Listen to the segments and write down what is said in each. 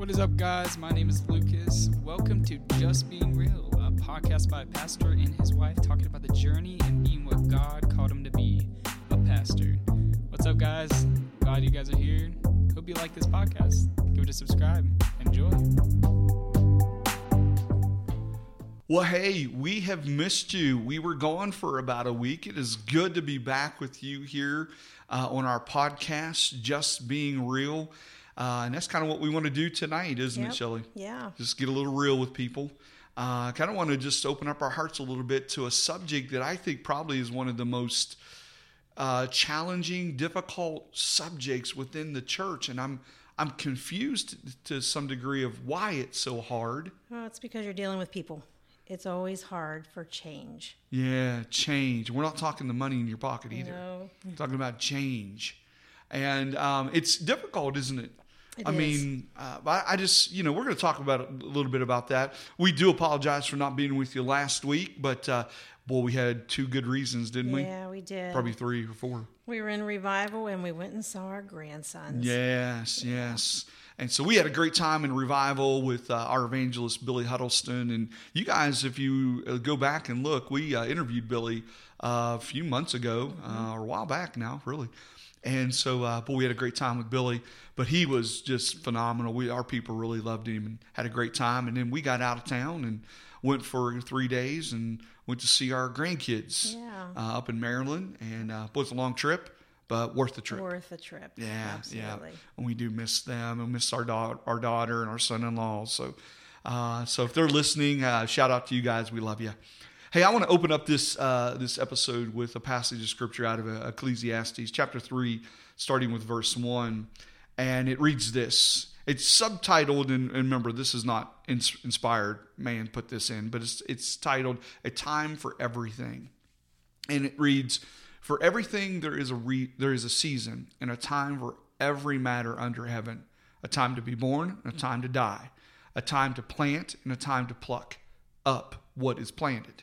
What is up, guys? My name is Lucas. Welcome to Just Being Real, a podcast by a pastor and his wife talking about the journey and being what God called him to be a pastor. What's up, guys? Glad you guys are here. Hope you like this podcast. Give it a subscribe. Enjoy. Well, hey, we have missed you. We were gone for about a week. It is good to be back with you here uh, on our podcast, Just Being Real. Uh, and that's kind of what we want to do tonight, isn't Yep. it, Shelley? Yeah. Just get a little real with people. Uh, I kind of want to just open up our hearts a little bit to a subject that I think probably is one of the most uh, challenging, difficult subjects within the church, and I'm I'm confused to some degree of why it's so hard. Well, it's because you're dealing with people. It's always hard for change. Yeah, change. We're not talking the money in your pocket either. No. We're talking about change, and um, it's difficult, isn't it? It I is. mean, uh, I, I just you know we're going to talk about a little bit about that. We do apologize for not being with you last week, but uh, boy, we had two good reasons, didn't we? Yeah, we did. Probably three or four. We were in revival and we went and saw our grandsons. Yes, yes. And so we had a great time in revival with uh, our evangelist Billy Huddleston. And you guys, if you uh, go back and look, we uh, interviewed Billy uh, a few months ago, uh, or a while back now, really. And so, uh, but we had a great time with Billy. But he was just phenomenal. We, our people really loved him and had a great time. And then we got out of town and went for three days and went to see our grandkids Yeah. uh, up in Maryland. And uh, both a long trip, but worth the trip. Worth the trip. Yeah, Absolutely. yeah. And we do miss them and miss our daughter, our daughter and our son-in-law. So, uh, so if they're listening, uh, shout out to you guys. We love you. Hey, I want to open up this uh, this episode with a passage of scripture out of uh, Ecclesiastes chapter three, starting with verse one, and it reads this. It's subtitled, and, and remember, this is not ins- inspired. Man put this in, but it's it's titled "A Time for Everything." and it reads for everything there is a re- there is a season and a time for every matter under heaven a time to be born and a time to die a time to plant and a time to pluck up what is planted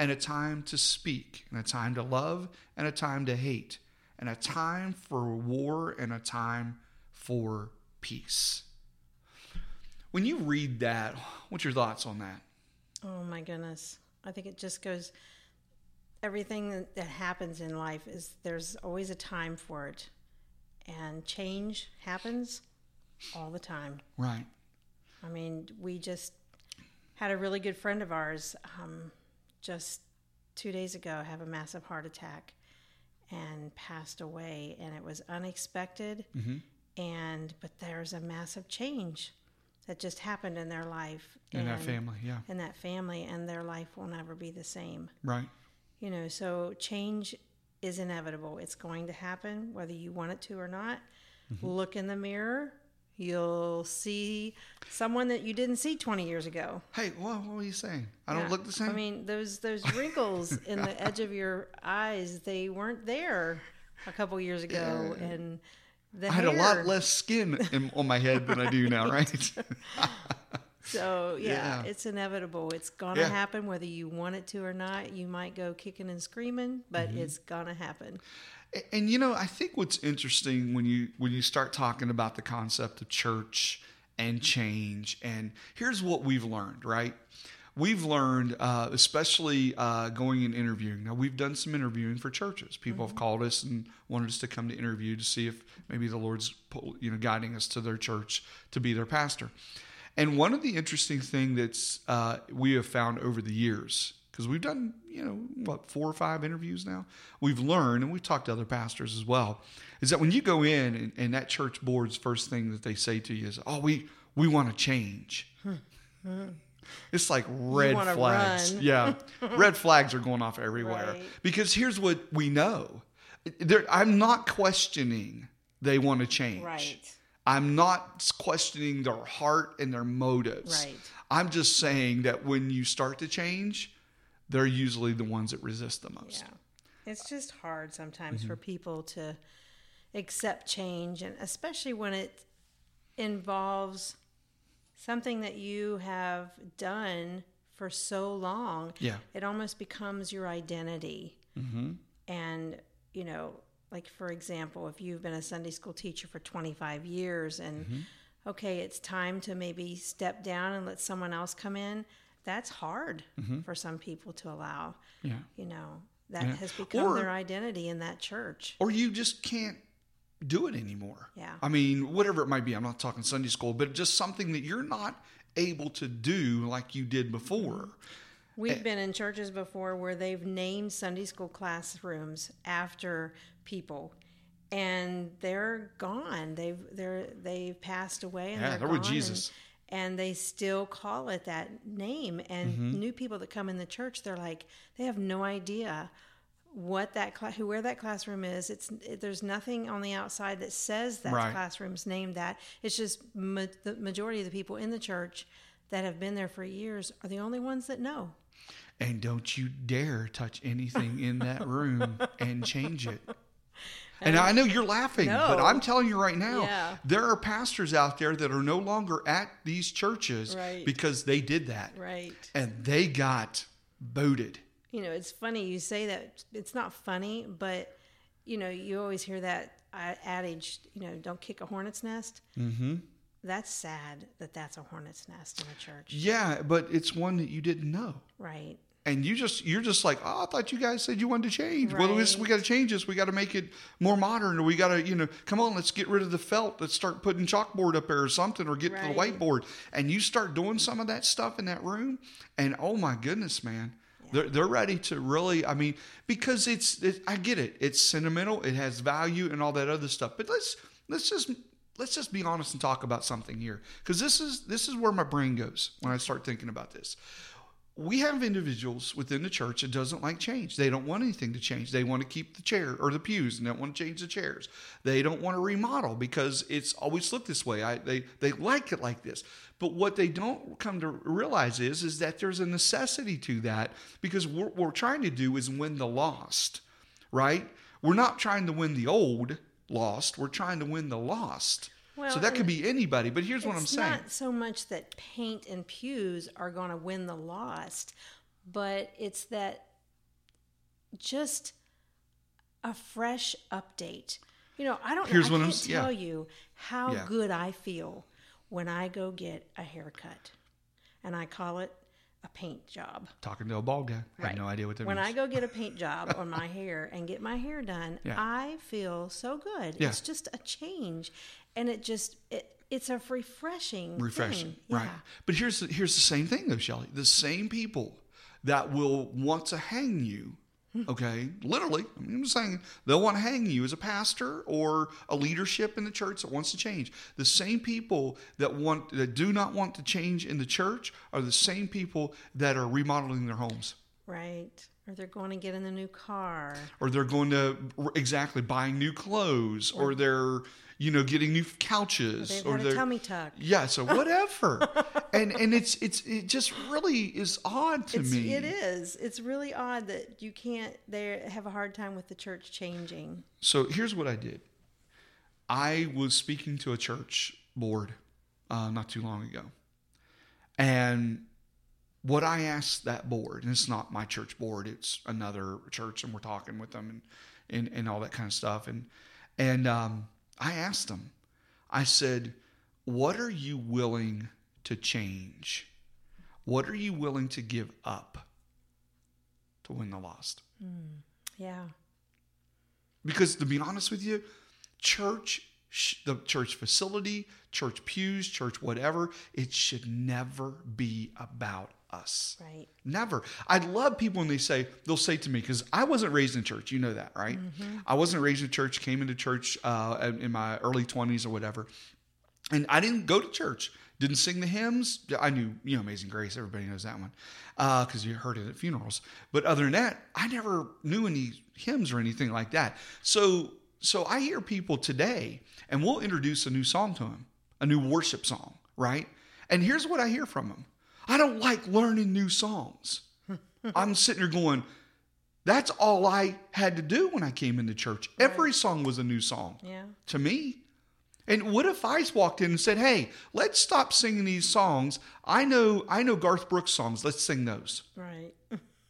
and a time to speak, and a time to love and a time to hate, and a time for war and a time for peace. When you read that, what's your thoughts on that? Oh my goodness. I think it just goes everything that, that happens in life is there's always a time for it. And change happens all the time. Right. I mean, we just had a really good friend of ours um, just two days ago have a massive heart attack and passed away, and it was unexpected. And but there's a massive change that just happened in their life In that family, yeah. in that family, and their life will never be the same. Right. You know, so change is inevitable. It's going to happen whether you want it to or not. Mm-hmm. Look in the mirror. You'll see someone that you didn't see 20 years ago. Hey, what, what are you saying? I don't look the same. I mean, those those wrinkles in the edge of your eyes, they weren't there a couple years ago and the I had a lot less skin in, on my head than I do now, right? So yeah, Yeah. it's inevitable. It's gonna Yeah. happen whether you want it to or not. You might go kicking and screaming, but Mm-hmm. it's gonna happen. And you know, I think what's interesting when you when you start talking about the concept of church and change, and here's what we've learned, right? We've learned, uh, especially uh, going and interviewing. Now, we've done some interviewing for churches. People have called us and wanted us to come to interview to see if maybe the Lord's you know guiding us to their church to be their pastor. And one of the interesting thing that's uh, we have found over the years, because we've done you know what four or five interviews now, we've learned, and we've talked to other pastors as well, is that when you go in and, and that church board's first thing that they say to you is, "Oh, we we want to change." Hmm. It's like red flags. run. Yeah, red flags are going off everywhere Right. because here's what we know. There, I'm not questioning they want to change. Right. I'm not questioning their heart and their motives. Right. I'm just saying that when you start to change, they're usually the ones that resist the most. Yeah. It's just hard sometimes Mm-hmm. for people to accept change, and especially when it involves something that you have done for so long. Yeah. It almost becomes your identity. Mm-hmm. And, you know, like for example, if you've been a Sunday school teacher for 25 years and, Mm-hmm. okay, it's time to maybe step down and let someone else come in, that's hard for some people to allow. Mm-hmm. Yeah. You know, that Yeah. has become Or- their identity in that church. Or you just can't do it anymore. Yeah. I mean, whatever it might be. I'm not talking Sunday school, but just something that you're not able to do like you did before. We've been in churches before where they've named Sunday school classrooms after people, and they're gone. They've they're they've passed away, and Yeah, they're, they're with Jesus. And, and they still call it that name. And Mm-hmm. new people that come in the church, they're like they have no idea what that who where that classroom is. It's it, there's nothing on the outside that says that Right. classroom's named that. It's just ma- the majority of the people in the church that have been there for years are the only ones that know. And don't you dare touch anything in that room and change it. And I know you're laughing, but I'm telling you right now, Yeah. there are pastors out there that are no longer at these churches Right. because they did that. Right. And they got booted. You know, it's funny you say that. It's not funny, but you know, you always hear that adage. You know, don't kick a hornet's nest. Mm-hmm. That's sad that that's a hornet's nest in a church. Yeah, but it's one that you didn't know. Right. And you just you're just like oh i thought you guys said you wanted to change. Well this, we got to change this. We got to make it more modern or we got to you know come on let's get rid of the felt. Let's start putting chalkboard up there or something or get to the whiteboard. And you start doing some of that stuff in that room and oh my goodness man they're, they're ready to really i mean because it's it, i get it. It's sentimental. It has value and all that other stuff. But let's let's just let's just be honest and talk about something here. Because this is this is where my brain goes when i start thinking about this we have individuals within the church that doesn't like change. They don't want anything to change. They want to keep the chair or the pews and they don't want to change the chairs. They don't want to remodel because it's always looked this way. I, they they like it like this. But what they don't come to realize is is that there's a necessity to that because what we're trying to do is win the lost, right? We're not trying to win the old lost. We're trying to win the lost. Well, so that could be anybody. But here's what I'm it's saying. not so much that paint and pews are going to win the lost, but it's that just a fresh update. You know, I don't. Here's I what I'm can't yeah. tell you how Yeah. good I feel when I go get a haircut, and I call it a paint job. Talking to a bald guy. I have no idea what that when means. I go get a paint job on my hair and get my hair done, Yeah. I feel so good. Yeah. It's just a change, and it just it, it's a refreshing, refreshing, right? But here's the, here's the same thing though, Shelley. The same people that will want to hang you, okay, literally. I'm just saying they'll want to hang you as a pastor or a leadership in the church that wants to change. The same people that want that do not want to change in the church are the same people that are remodeling their homes. Right. Or they're going to get in the new car. or they're going to exactly buying new clothes, or they're you know getting new couches, They've or had tummy tuck. yeah, so whatever, and and it's it's it just really is odd to It's, me. It is. It's really odd that you can't. They have a hard time with the church changing. So here's what I did. I was speaking to a church board uh, not too long ago, and what I asked that board, and it's not my church board, it's another church, and we're talking with them and and, and all that kind of stuff, and and um, I asked them, I said, "What are you willing to change? What are you willing to give up to win the lost?" Hmm, yeah. Because to be honest with you, church, the church facility, church pews, church whatever, it should never be about us. Right. Never. I love people when they say, they'll say to me, because I wasn't raised in church. You know that, right? I wasn't raised in church, came into church uh, in my early 20s or whatever. And I didn't go to church. Didn't sing the hymns. I knew, you know, Amazing Grace. Everybody knows that one because you heard it at funerals. But other than that, I never knew any hymns or anything like that. So so I hear people today, and we'll introduce a new song to them, a new worship song, right? And here's what I hear from them: I don't like learning new songs. I'm sitting here going, that's all I had to do when I came into church. Every song was a new song Yeah. to me. And what if I walked in and said, "Hey, let's stop singing these songs. I know, I know Garth Brooks songs. Let's sing those." Right.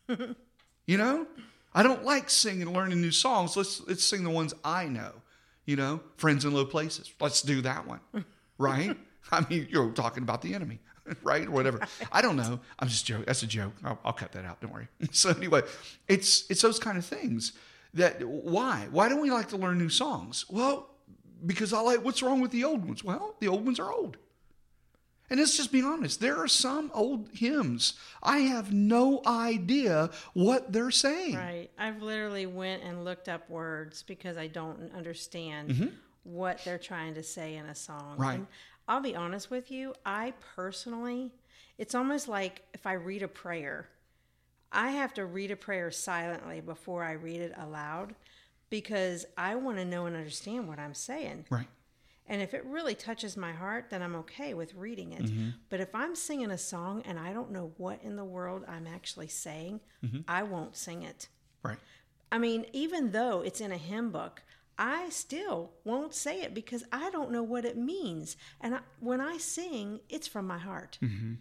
You know, I don't like singing and learning new songs. Let's let's sing the ones I know. You know, friends in low places. Let's do that one, right? I mean, you're talking about the enemy, right, or whatever. I don't know. I'm just joking. That's a joke. I'll, I'll cut that out. Don't worry. So anyway, it's it's those kind of things that why why don't we like to learn new songs? Well, because I like what's wrong with the old ones. Well, the old ones are old. And let's just be honest, there are some old hymns. I have no idea what they're saying. Right. I've literally went and looked up words because I don't understand what they're trying to say in a song. Mm-hmm. Right. And I'll be honest with you, I personally, it's almost like if I read a prayer, I have to read a prayer silently before I read it aloud because I want to know and understand what I'm saying. Right. And if it really touches my heart, then I'm okay with reading it. Mm-hmm. But if I'm singing a song and I don't know what in the world I'm actually saying, Mm-hmm. I won't sing it. Right. I mean, even though it's in a hymn book, I still won't say it because I don't know what it means. And I, when I sing, it's from my heart. Mm-hmm.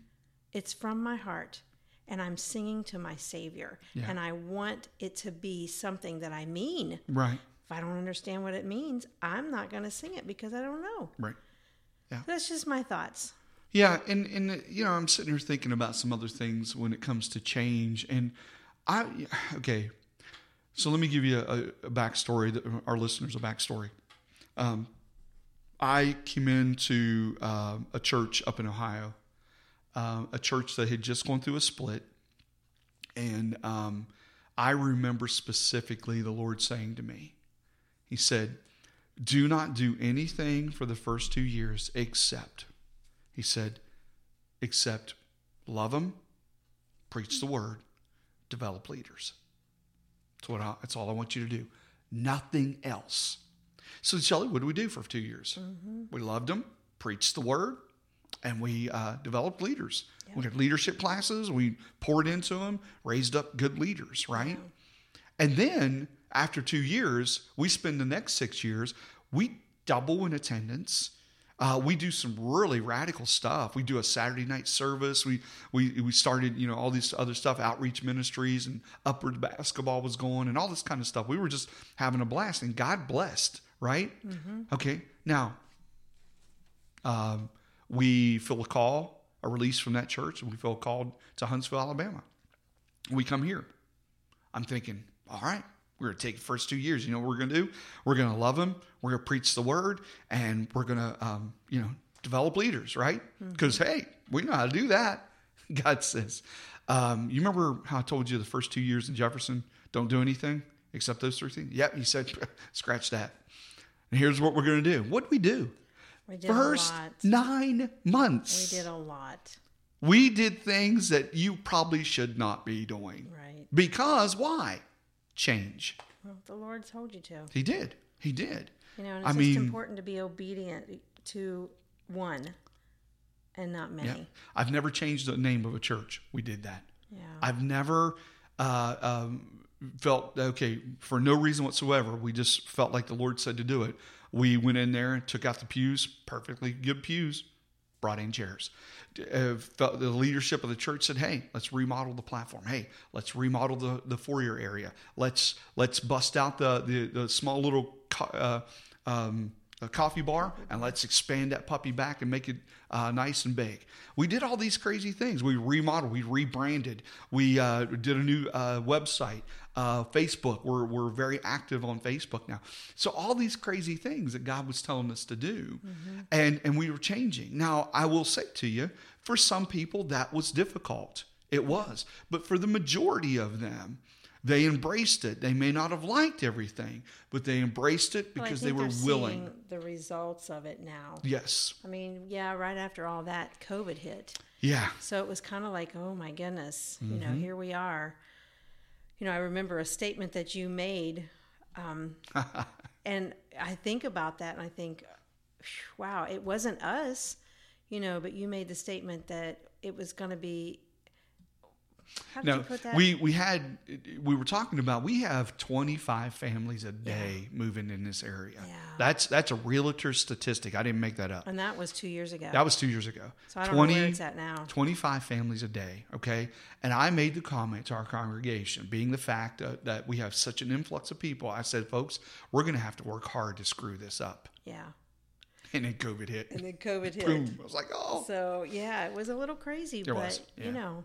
It's from my heart. And I'm singing to my Savior. Yeah. And I want it to be something that I mean. Right. If I don't understand what it means, I'm not going to sing it because I don't know. Right. Yeah. That's just my thoughts. Yeah, and and you know, I'm sitting here thinking about some other things when it comes to change, and I okay. So let me give you a, a backstory, our listeners a backstory. Um, I came into uh, a church up in Ohio, uh, a church that had just gone through a split, and um, I remember specifically the Lord saying to me, He said, "Do not do anything for the first two years except." He said, except love them, preach the word, develop leaders. That's what I, that's all I want you to do. Nothing else. So, Shelley, what did we do for two years? We loved them, preached the word, and we uh, developed leaders. We had leadership classes. We poured into them, raised up good leaders, right? And then after two years, we spend the next six years, we double in attendance. Uh, we do some really radical stuff. We do a Saturday night service. We we we started you know all these other stuff, outreach ministries, and upward basketball was going, and all this kind of stuff. We were just having a blast, and God blessed, right? Okay, now um, we feel a call, a release from that church, and we feel called to Huntsville, Alabama. We come here. I'm thinking, all right, we're going to take the first two years. You know what we're going to do? We're going to love them. We're going to preach the word, and we're going to, um, you know, develop leaders, right? Because hey, we know how to do that. God says. Um, you remember how I told you the first two years in Jefferson don't do anything except those three things? Yep. He said, scratch that. And here's what we're going to do. What we do? We did First a lot. nine months. We did a lot. We did things that you probably should not be doing. Right. Because why? Change. Well, the Lord told you to. He did. He did. You know, and I it's just mean- important to be obedient to one and not many. Yeah. I've never changed the name of a church. We did that. Yeah. I've never uh, um, felt okay for no reason whatsoever. We just felt like the Lord said to do it. We went in there and took out the pews, perfectly good pews, brought in chairs. The leadership of the church said, "Hey, let's remodel the platform. Hey, let's remodel the, the foyer area. Let's let's bust out the the, the small little uh, um, coffee bar and let's expand that puppy back and make it uh, nice and big. We did all these crazy things. We remodeled, we rebranded, we uh, did a new uh, website, uh, Facebook. We're, we're very active on Facebook now. So all these crazy things that God was telling us to do, and and we were changing. Now I will say to you, for some people that was difficult. It was, but for the majority of them. They embraced it. They may not have liked everything, but they embraced it Well, because they were willing. the results of it now. Yes. I mean, yeah, right after all that, COVID hit. Yeah. So it was kind of like, oh my goodness, you Mm-hmm. know, here we are. You know, I remember a statement that you made Um, and I think about that and I think, wow, it wasn't us, you know, but you made the statement that it was going to be. How No, put that? we we had we were talking about we have 25 families a day moving in this area. Yeah. That's that's a realtor statistic. I didn't make that up. and that was two years ago. That was 2 years ago. so I don't know where it's at now. 25 families a day, okay? And I made the comment to our congregation, being the fact uh, that we have such an influx of people. I said, folks, we're going to have to work hard to screw this up. Yeah. And then COVID hit. And then COVID hit. Boom. I was like, oh. So yeah, it was a little crazy, but was, yeah. you know,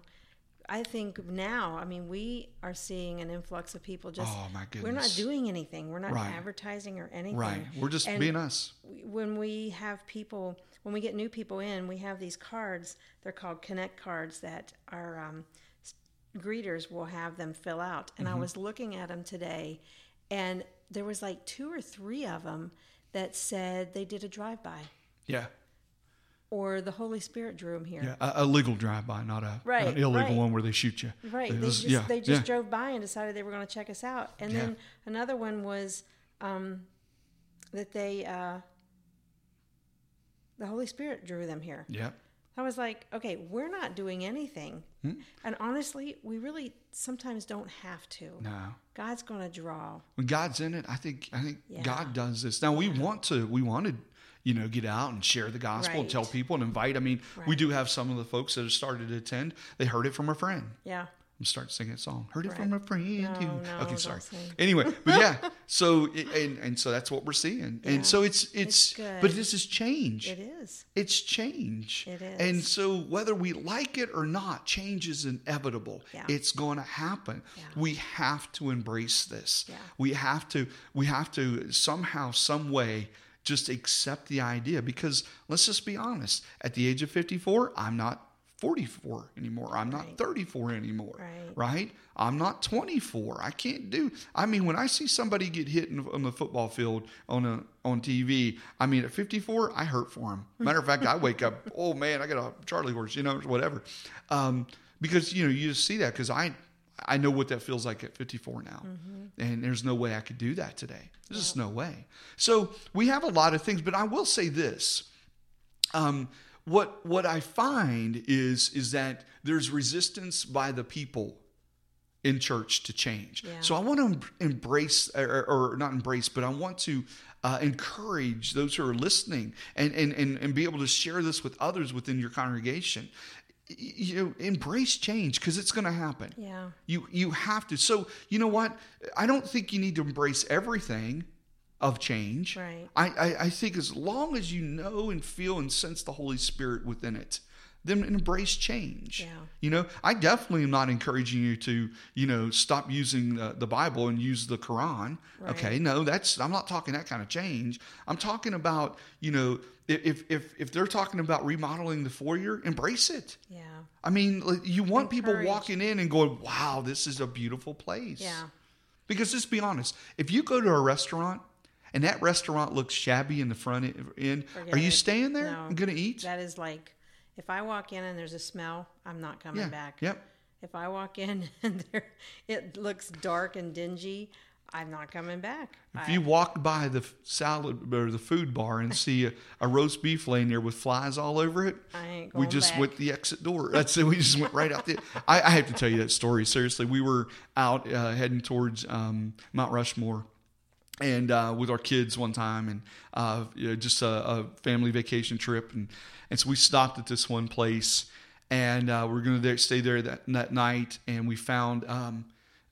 I think now, I mean, we are seeing an influx of people. Just Oh, my goodness! we're not doing anything. We're not Right. advertising or anything. Right. We're just And being us. when we have people, when we get new people in, we have these cards. They're called Connect cards that our um, greeters will have them fill out. And Mm-hmm. I was looking at them today, and there was like two or three of them that said they did a drive-by Yeah. Or the Holy Spirit drew them here. Yeah. A, a legal drive-by, not a Right, an illegal right. one where they shoot you. Right. They was- just yeah, they just yeah. drove by and decided they were going to check us out. And Yeah. then another one was um, that they uh, the Holy Spirit drew them here. Yeah. I was like, okay, we're not doing anything. Hmm? And honestly, we really sometimes don't have to. No. God's going to draw. when God's in it, I think I think. God does this. Now we want to we wanted to you know get out and share the gospel and tell people and invite. I mean, we do have some of the folks that have started to attend. They heard it from a friend. Yeah. I'm starting singing a song. Heard it Right. from a friend. No, who- no, okay, sorry. sing. Anyway, but yeah. So and and so that's what we're seeing. Yeah. And so it's it's, It's but this is change. It is. It's change. It is. And so whether we like it or not, change is inevitable. Yeah. It's going to happen. Yeah. We have to embrace this. Yeah. We have to we have to somehow some way just accept the idea because let's just be honest, at the age of 54, I'm not 44 anymore. I'm not Right. 34 anymore. Right. Right? I'm not 24. I can't do. I mean, when I see somebody get hit in, on the football field on a on TV, I mean, at 54, I hurt for him. Matter of fact, I wake up, oh man, I got a Charlie horse, you know, whatever. Um, because you know, you just see that because I I know what that feels like at 54 now, and there's no way I could do that today. There's just no way. So we have a lot of things, but I will say this um, what what I find is is that there's resistance by the people in church to change. Yeah. So I want to embrace or, or not embrace, but I want to uh, encourage those who are listening and, and and and be able to share this with others within your congregation. You know, embrace change because it's going to happen. Yeah. You you have to. So you know what? I don't think you need to embrace everything of change. Right. I, I, I think as long as you know and feel and sense the Holy Spirit within it, then embrace change. Yeah. You know, I definitely am not encouraging you to, you know, stop using the, the Bible and use the Quran. Okay. No, that's, I'm not talking that kind of change. I'm talking about, you know, if, if, if they're talking about remodeling the foyer, embrace it. Yeah. I mean, you want people walking in and going, wow, this is a beautiful place. Yeah. Because let's be honest, if you go to a restaurant and that restaurant looks shabby in the front end, Forget are you it. staying there No. and going to eat? That is like, if I walk in and there's a smell, I'm not coming yeah. back. Yep. If I walk in and there, it looks dark and dingy, I'm not coming back. If I- you walk by the salad or the food bar and see a, a roast beef laying there with flies all over it, I ain't we just back. went the exit door. That's it. We just went right out there. I, I have to tell you that story. Seriously, we were out uh, heading towards um, Mount Rushmore. And uh, with our kids one time, and uh, you know, just a, a family vacation trip, and and so we stopped at this one place, and uh, we are going to stay there that, that night, and we found um,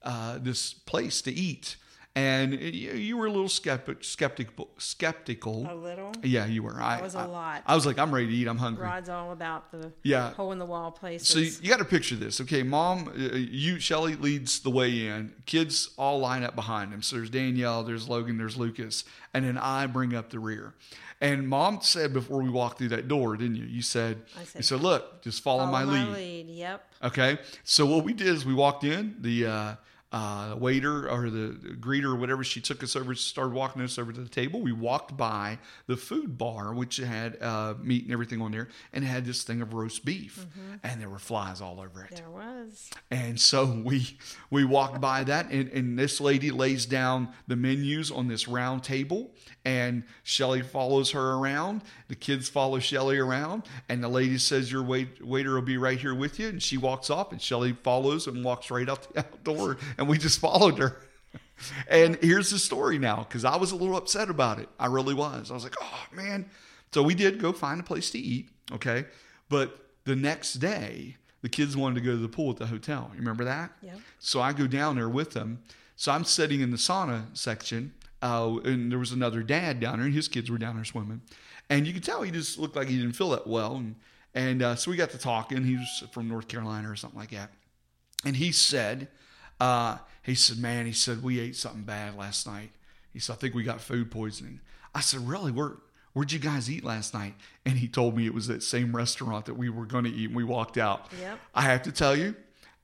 uh, this place to eat, and you, you were a little skeptic, skeptical, skeptical. a little. Yeah, you were. I That was a I- lot. I was like, I'm ready to eat. I'm hungry. Rod's all about the Yeah. hole in the wall places. So you, you got to picture this, okay? Mom, uh, you Shelly leads the way in. Kids all line up behind him. So there's Danielle, there's Logan, there's Lucas, and then I bring up the rear. And Mom said before we walked through that door, didn't you? You said, I said, you said, look, just follow, Follow my, lead. lead. Yep. Okay. So what we did is we walked in. The uh, uh, waiter or the greeter or whatever, she took us over, started walking us over to the table. We walked by the food bar, which had uh, meat and everything on there, and had this thing of roast beef, and there were flies all over it. There was. And so we we walked by that, and, and this lady lays down the menus on this round table, and Shelly follows her around. The kids follow Shelly around, and the lady says, "Your wait, waiter will be right here with you." And she walks off, and Shelly follows and walks right out the outdoor, and we just followed her. And here's the story now, because I was a little upset about it. I really was. I was like, "Oh man!" So we did go find a place to eat, okay. But the next day, the kids wanted to go to the pool at the hotel. You remember that? Yep. So I go down there with them. So I'm sitting in the sauna section, uh, and there was another dad down there, and his kids were down there swimming. And you could tell he just looked like he didn't feel that well. And, and uh, so we got to talking. He was from North Carolina or something like that. And he said, uh, he said, man, he said, we ate something bad last night. He said, I think we got food poisoning. I said, really? Where, where'd you guys eat last night? And he told me it was that same restaurant that we were going to eat. And we walked out. Yep. I have to tell you,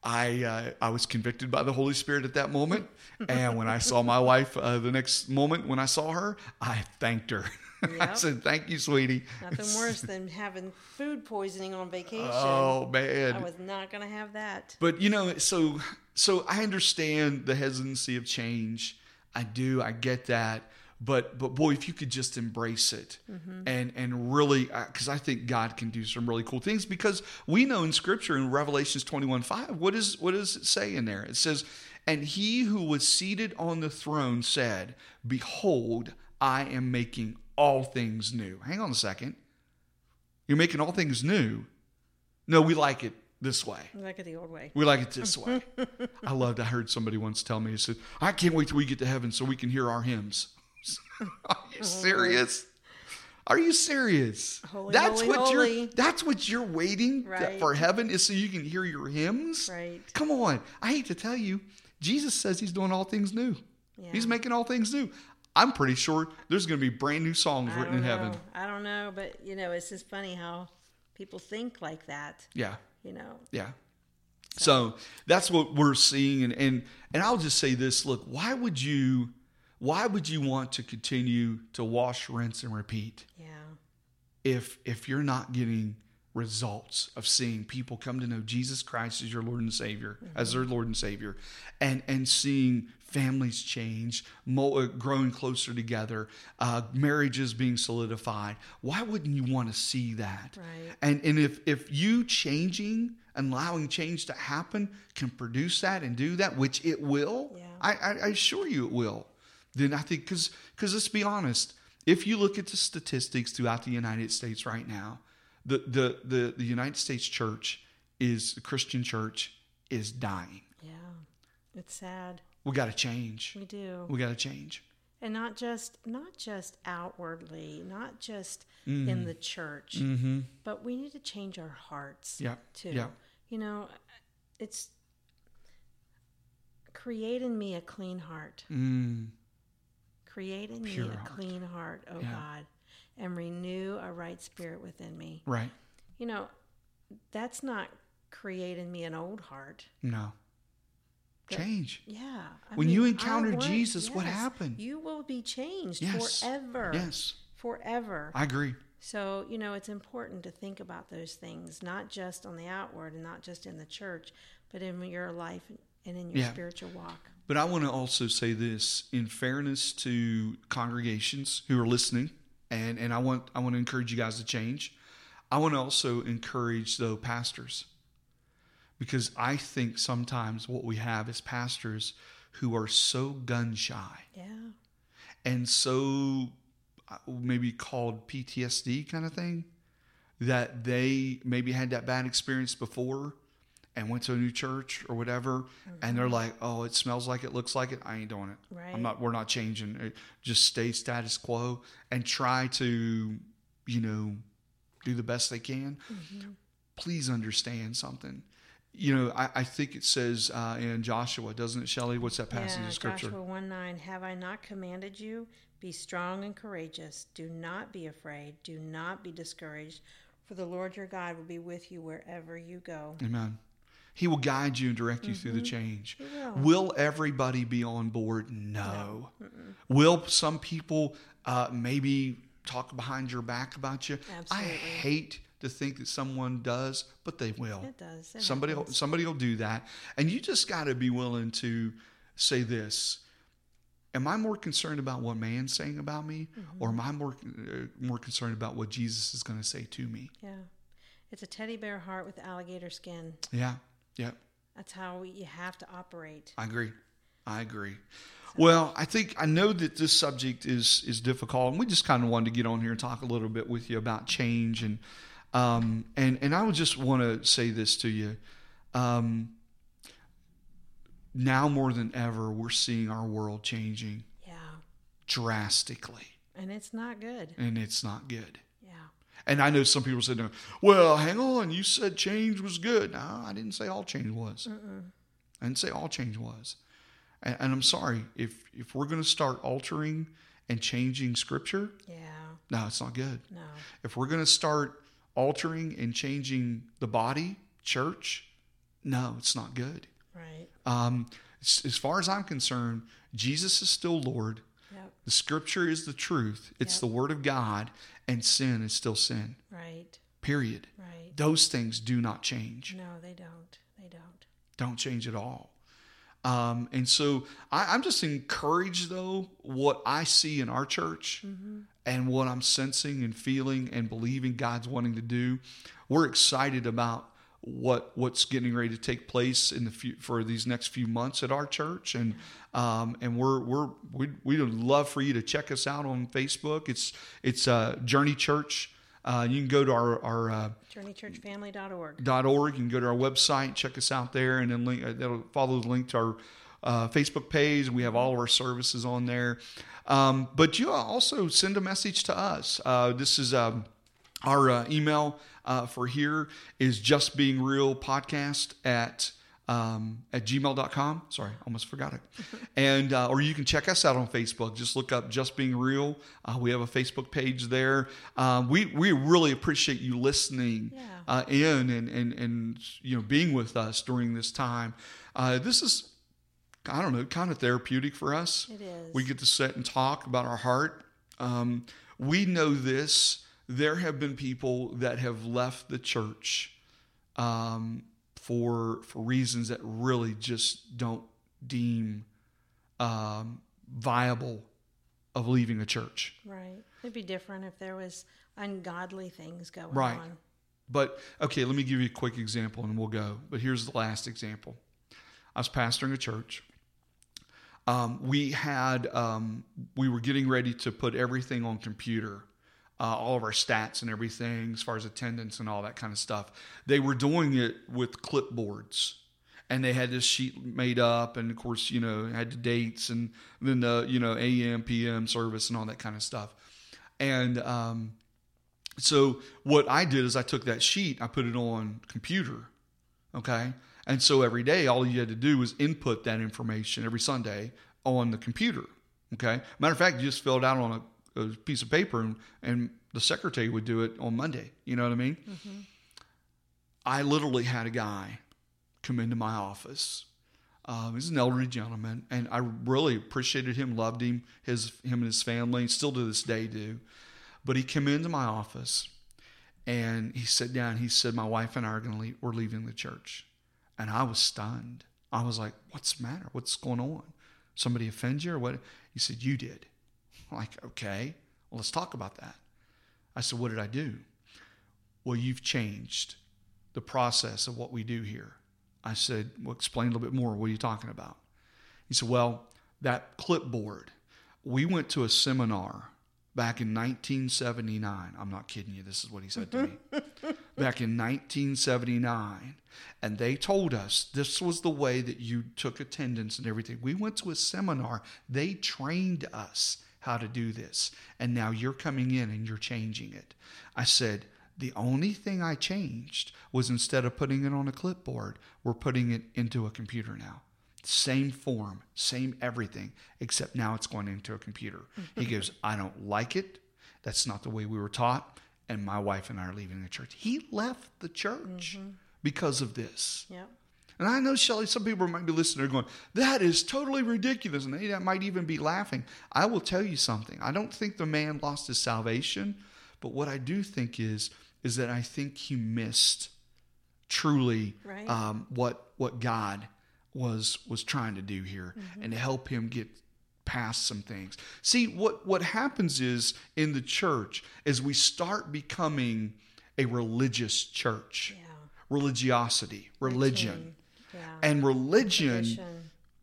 I uh, I was convicted by the Holy Spirit at that moment, and when I saw my wife uh, the next moment when I saw her, I thanked her. I said, "Thank you, sweetie." Nothing worse than having food poisoning on vacation. Oh man! I was not going to have that. But you know, so so I understand the hesitancy of change. I do. I get that. But but boy, if you could just embrace it mm-hmm. and and really, uh, because I think God can do some really cool things. Because we know in Scripture in Revelations twenty one five, what is what does it say in there? It says, "And he who was seated on the throne said, Behold, I am making all things new." Hang on a second. You're making all things new. No, we like it this way. Like it the old way. We like it this way. I loved. I heard somebody once tell me. He said, "I can't wait till we get to heaven so we can hear our hymns." Are you mm-hmm. serious? Are you serious? Holy, that's holy, what holy. you're. That's what you're waiting Right. for heaven is so you can hear your hymns. Right. Come on. I hate to tell you, Jesus says He's doing all things new. Yeah. He's making all things new. I'm pretty sure there's going to be brand new songs I written in know. heaven. I don't know, but you know, it's just funny how people think like that. Yeah. You know. Yeah. So that's what we're seeing and, and and I'll just say this, look, why would you why would you want to continue to wash, rinse and repeat Yeah. if if you're not getting results of seeing people come to know Jesus Christ as your Lord and Savior, as mm-hmm. their Lord and Savior, and and seeing families change, uh, growing closer together, uh, marriages being solidified. Why wouldn't you want to see that? Right. And and if if you changing and allowing change to happen can produce that and do that, which it will, Yeah. I, I, I assure you it will. Then I think because because let's be honest, if you look at the statistics throughout the United States right now, the the the, the United States church is the Christian church is dying. Yeah. It's sad. We got to change. We do. We got to change. and not just not just outwardly not just in the church Mm-hmm. but we need to change our hearts Yeah. too Yeah. you know it's create in me a clean heart Mm. create in Pure me a heart. clean heart oh Yeah. god and renew a right spirit within me Right. you know that's not create in me an old heart No. Change. yeah I When mean, you encounter Jesus, what happened? you will be changed Yes. forever Yes. forever I agree. So, you know, it's important to think about those things, not just on the outward and not just in the church, but in your life and in your Yeah. spiritual walk. But I want to also say this in fairness to congregations who are listening, and, and I want I want to encourage you guys to change. I want to also encourage though pastors, because I think sometimes what we have is pastors who are so gun shy Yeah. and so uh, maybe called PTSD kind of thing that they maybe had that bad experience before and went to a new church or whatever and they're like oh it smells like it looks like it i ain't doing it Right. i'm not we're not changing it. just stay status quo and try to you know do the best they can please understand something you know i, I think it says uh, in joshua doesn't it shelley what's that passage yeah, of scripture Joshua 1 9. Have I not commanded you? Be strong and courageous. Do not be afraid. Do not be discouraged, for the Lord your God will be with you wherever you go. Amen. He will guide you and direct you through the change. Will everybody be on board? No. Will some people uh, maybe talk behind your back about you? Absolutely. I hate to think that someone does, but they will. It does. It somebody will, somebody will do that, and you just got to be willing to say this. Am I more concerned about what man's saying about me, Mm-hmm. or am I more uh, more concerned about what Jesus is going to say to me? Yeah. It's a teddy bear heart with alligator skin. Yeah, yeah. That's how we, you have to operate. I agree. I agree. Well, I think I know that this subject is is difficult, and we just kind of wanted to get on here and talk a little bit with you about change, and um, and and I would just want to say this to you. Um, now more than ever, we're seeing our world changing Yeah. drastically, And it's not good. and it's not good. Yeah. And I know some people said, "Well, hang on, you said change was good." No, I didn't say all change was. I didn't say all change was. And, and I'm sorry if if we're going to start altering and changing Scripture, Yeah. no, it's not good. No. If we're going to start altering and changing the body, church, no, it's not good. Right. Um, as, far as I'm concerned, Jesus is still Lord. Yep. The Scripture is the truth. It's Yep. the Word of God, and sin is still sin. Right. Period. Right. Those things do not change. No, they don't. They don't. Don't change at all. Um, and so I, I'm just encouraged, though, what I see in our church and what I'm sensing and feeling and believing God's wanting to do. We're excited about what what's getting ready to take place in the few, for these next few months at our church, and um, and we're we're we'd, we would love for you to check us out on Facebook. It's it's uh, Journey Church. Uh, you can go to our our uh, JourneyChurchFamily.org. dot org. You can go to our website, check us out there, and then link, uh, that'll follow the link to our uh, Facebook page. We have all of our services on there. Um, but you also send a message to us. Uh, this is um, our uh, email uh, for here is just being real podcast at um, at gmail.com. Sorry, I almost forgot it. and uh, or you can check us out on Facebook. Just look up Just Being Real. Uh, we have a Facebook page there. Um, we we really appreciate you listening Yeah. uh, in and, and and you know being with us during this time. Uh, this is I don't know, kind of therapeutic for us. It is. We get to sit and talk about our heart. Um, we know this. There have been people that have left the church um, for for reasons that really just don't deem um, viable of leaving a church. Right. It'd be different if there was ungodly things going Right. on. But okay, let me give you a quick example and we'll go. But here's the last example. I was pastoring a church. Um, we had um, we were getting ready to put everything on computer, uh, all of our stats and everything, as far as attendance and all that kind of stuff. They were doing it with clipboards, and they had this sheet made up, and of course, you know, had the dates and then the you know AM PM service and all that kind of stuff, and um, so what I did is I took that sheet, I put it on computer, okay, and so every day all you had to do was input that information every Sunday on the computer, okay. Matter of fact, you just filled out on a, a piece of paper, and, and the secretary would do it on Monday. You know what I mean? I literally had a guy come into my office. Um, he's an elderly gentleman, and I really appreciated him, loved him, his him and his family, still to this day do. But he came into my office, and he sat down. He said, "My wife and I are going to leave. We're leaving the church," and I was stunned. I was like, "What's the matter? What's going on? Somebody offend you or what?" He said, "You did." I'm like, okay, well, let's talk about that. I said, "What did I do?" Well, you've changed the process of what we do here. I said, Well, explain a little bit more. What are you talking about? He said, Well, that clipboard, we went to a seminar back in 1979. I'm not kidding you. This is what he said to me. back in 1979. And they told us this was the way that you took attendance and everything. We went to a seminar. They trained us how to do this. And now you're coming in and you're changing it. I said, the only thing I changed was instead of putting it on a clipboard, we're putting it into a computer now. Same form, same everything, except now it's going into a computer. he goes, I don't like it. That's not the way we were taught. And my wife and I are leaving the church. He left the church mm-hmm. because of this. Yep. And I know, Shelly, some people might be listening, they're going, that is totally ridiculous. And they might even be laughing. I will tell you something. I don't think the man lost his salvation, but what I do think is, is that I think he missed truly Right. um, what what God was was trying to do here and to help him get past some things. See what what happens is in the church is we start becoming a religious church. Yeah. Religiosity, religion. Yeah. And religion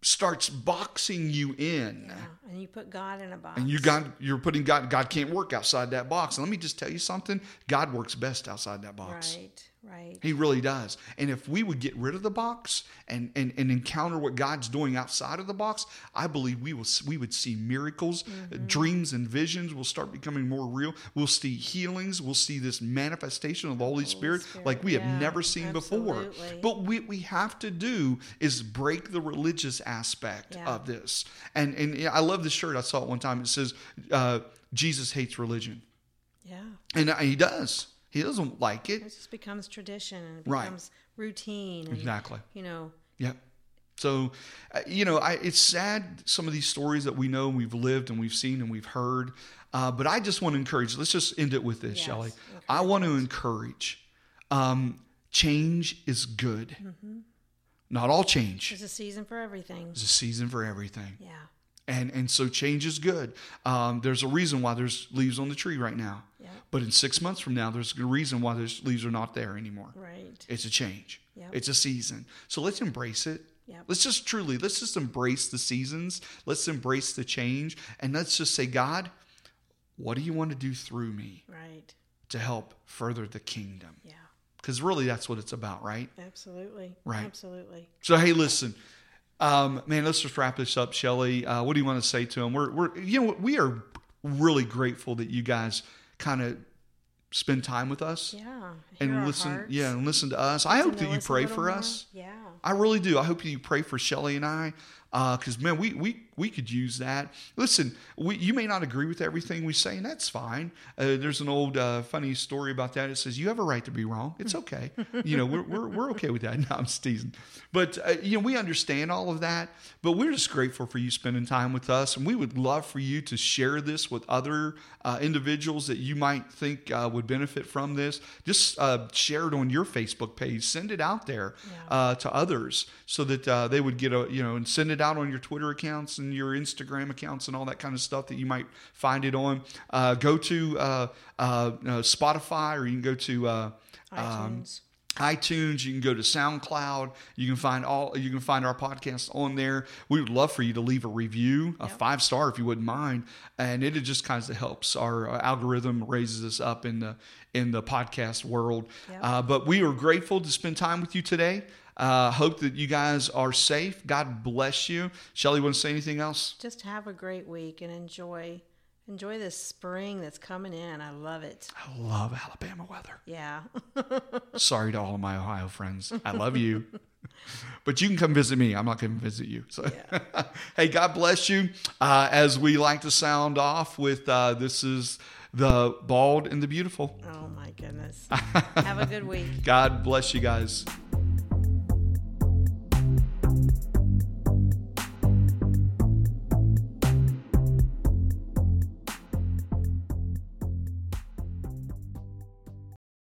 starts boxing you in. Yeah. And you put God in a box. And you got you're putting God God can't work outside that box. And let me just tell you something, God works best outside that box. Right. Right. He really does. And if we would get rid of the box and, and, and encounter what God's doing outside of the box, I believe we will we would see miracles, Mm-hmm. dreams and visions will start becoming more real. We'll see healings. We'll see this manifestation of the Holy, Spirit, Spirit, like we yeah, have never seen before. But what we have to do is break the religious aspect Yeah. of this. And and I love this shirt. I saw it one time. It says, uh, "Jesus hates religion," Yeah. and he does. He doesn't like it. It just becomes tradition and it Right. becomes routine. And, Exactly. You know, Yeah. So, uh, you know, I, it's sad some of these stories that we know, we've lived, and we've seen, and we've heard. Uh, but I just want to encourage. Let's just end it with this, Yes, Shelley. I want to encourage. Um, change is good. Not all change. there's a season for everything. There's a season for everything, Yeah. And and so change is good. Um, there's a reason why there's leaves on the tree right now. Yeah. But in six months from now, there's a reason why those leaves are not there anymore. Right. It's a change. Yep. It's a season. So let's embrace it. Yep. Let's just truly, let's just embrace the seasons. Let's embrace the change. And let's just say, God, what do you want to do through me Right. to help further the kingdom? Yeah. Because really, that's what it's about, right? Absolutely. Right. Absolutely. So, hey, listen. Um, man, let's just wrap this up, Shelly. Uh, what do you want to say to them? We're, we're, you know, we are really grateful that you guys kind of spend time with us Yeah. And listen, hearts. yeah, and listen to us. I hope that you pray for more. us. Yeah. I really do. I hope you pray for Shelly and I, because man, we we we could use that. Listen, we you may not agree with everything we say, and that's fine. Uh, there's an old uh, funny story about that. It says you have a right to be wrong. It's okay. you know, we're, we're we're okay with that. No, I'm teasing. But uh, you know, we understand all of that. But we're just grateful for you spending time with us, and we would love for you to share this with other uh, individuals that you might think uh, would benefit from this. Just uh, share it on your Facebook page. Send it out there uh, to others so that uh, they would get a you know and send it out on your Twitter accounts and your Instagram accounts and all that kind of stuff that you might find it on. Uh, go to uh, uh, uh, Spotify or you can go to. Uh, um, iTunes. iTunes. You can go to SoundCloud. You can find all. You can find our podcast on there. We would love for you to leave a review, a five star if you wouldn't mind, and it just kind of helps our uh, algorithm raises us up in the in the podcast world. Yep. Uh, but we are grateful to spend time with you today. Uh, hope that you guys are safe. God bless you. Shelly, want to say anything else? Just have a great week and enjoy enjoy this spring that's coming in. I love it. I love Alabama weather. Yeah. Sorry to all of my Ohio friends. I love you. But you can come visit me. I'm not going to visit you. So, hey, God bless you. Uh, as we like to sound off with uh, this is the bald and the beautiful. oh my goodness. have a good week. God bless you guys.